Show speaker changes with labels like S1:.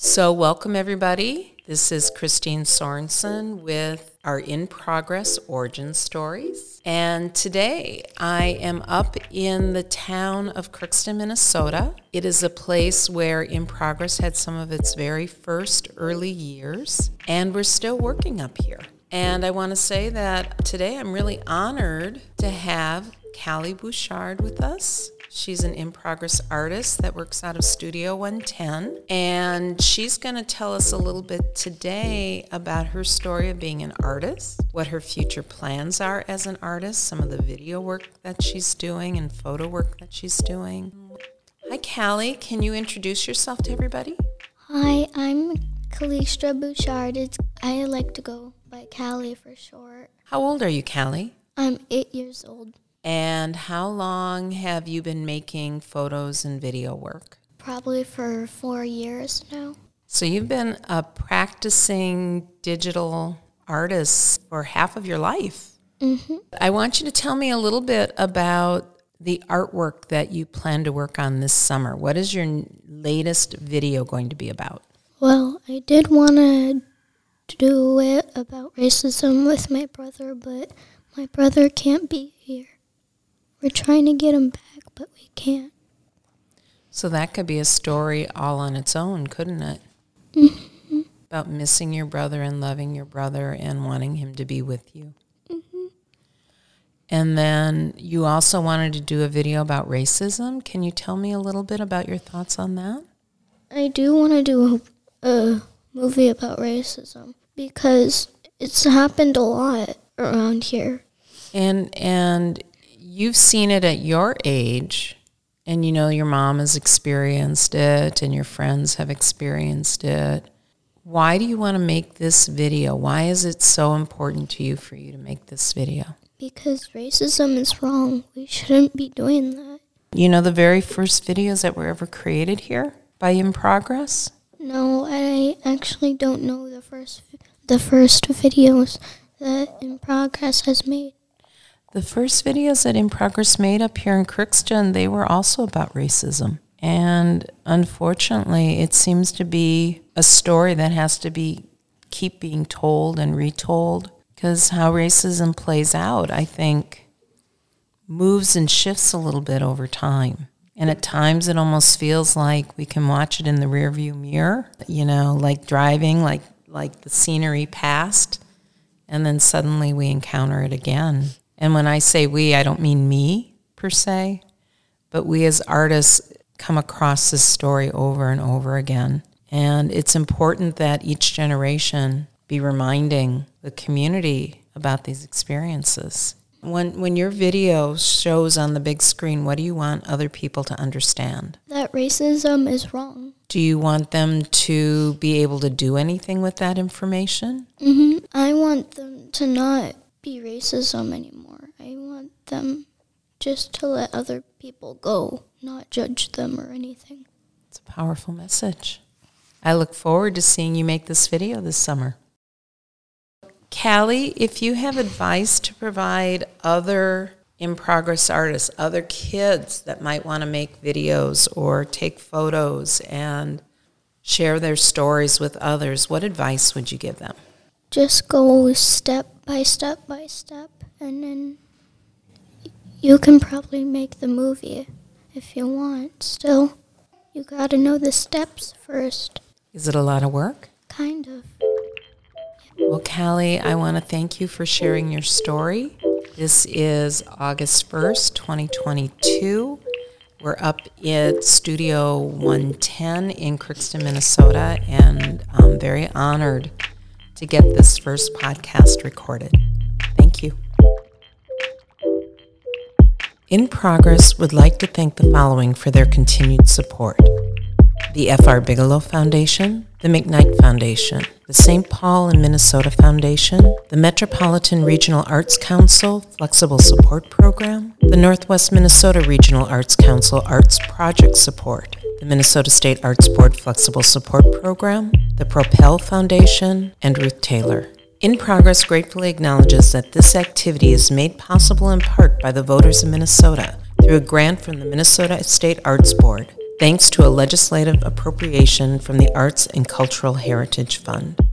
S1: So, welcome everybody. This is Christine Sorensen with our In Progress Origin Stories. And today I am up in the town of Crookston, Minnesota. It is a place where In Progress had some of its very first early years, and we're still working up here. And I want to say that today I'm really honored to have Callie Bouchard with us. She's an in progress artist that works out of Studio 110. And she's going to tell us a little bit today about her story of being an artist, what her future plans are as an artist, some of the video work that she's doing and photo work that she's doing. Hi, Callie. Can you introduce yourself to everybody?
S2: Hi, I'm Calixtra Bouchard. It's, I like to go by Callie for short.
S1: How old are you, Callie?
S2: I'm eight years old.
S1: And how long have you been making photos and video work?
S2: Probably for four years now.
S1: So you've been a practicing digital artist for half of your life.
S2: Mm-hmm.
S1: I want you to tell me a little bit about the artwork that you plan to work on this summer. What is your latest video going to be about?
S2: Well, I did want to do it about racism with my brother, but my brother can't be here. We're trying to get him back, but we can't.
S1: So that could be a story all on its own, couldn't it?
S2: Mm-hmm.
S1: About missing your brother and loving your brother and wanting him to be with you.
S2: Mm-hmm.
S1: And then you also wanted to do a video about racism. Can you tell me a little bit about your thoughts on that?
S2: I do want to do a, a movie about racism because it's happened a lot around here.
S1: And and you've seen it at your age and you know your mom has experienced it and your friends have experienced it. Why do you want to make this video? Why is it so important to you for you to make this video?
S2: Because racism is wrong. We shouldn't be doing that.
S1: You know the very first videos that were ever created here by In Progress?
S2: No, I actually don't know the first the first videos that In Progress has made.
S1: The first videos that In Progress made up here in Crookston, they were also about racism. And unfortunately, it seems to be a story that has to be keep being told and retold because how racism plays out, I think, moves and shifts a little bit over time. And at times it almost feels like we can watch it in the rearview mirror, you know, like driving, like like the scenery passed, and then suddenly we encounter it again. And when I say we, I don't mean me per se, but we as artists come across this story over and over again. And it's important that each generation be reminding the community about these experiences. When, when your video shows on the big screen, what do you want other people to understand?
S2: That racism is wrong.
S1: Do you want them to be able to do anything with that information?
S2: Mm-hmm. I want them to not be racism anymore. Them just to let other people go, not judge them or anything.
S1: It's a powerful message. I look forward to seeing you make this video this summer. Callie, if you have advice to provide other in progress artists, other kids that might want to make videos or take photos and share their stories with others, what advice would you give them?
S2: Just go step by step by step, and then you can probably make the movie if you want. Still, you gotta know the steps first.
S1: Is it a lot of work?
S2: Kind of.
S1: Well, Callie, I want to thank you for sharing your story. This is August 1st, 2022. We're up at Studio 110 in Crookston, Minnesota, and I'm very honored to get this first podcast recorded. In Progress would like to thank the following for their continued support the F.R. Bigelow Foundation, the McKnight Foundation, the St. Paul and Minnesota Foundation, the Metropolitan Regional Arts Council Flexible Support Program, the Northwest Minnesota Regional Arts Council Arts Project Support, the Minnesota State Arts Board Flexible Support Program, the Propel Foundation, and Ruth Taylor. In Progress gratefully acknowledges that this activity is made possible in part by the voters of Minnesota through a grant from the Minnesota State Arts Board thanks to a legislative appropriation from the Arts and Cultural Heritage Fund.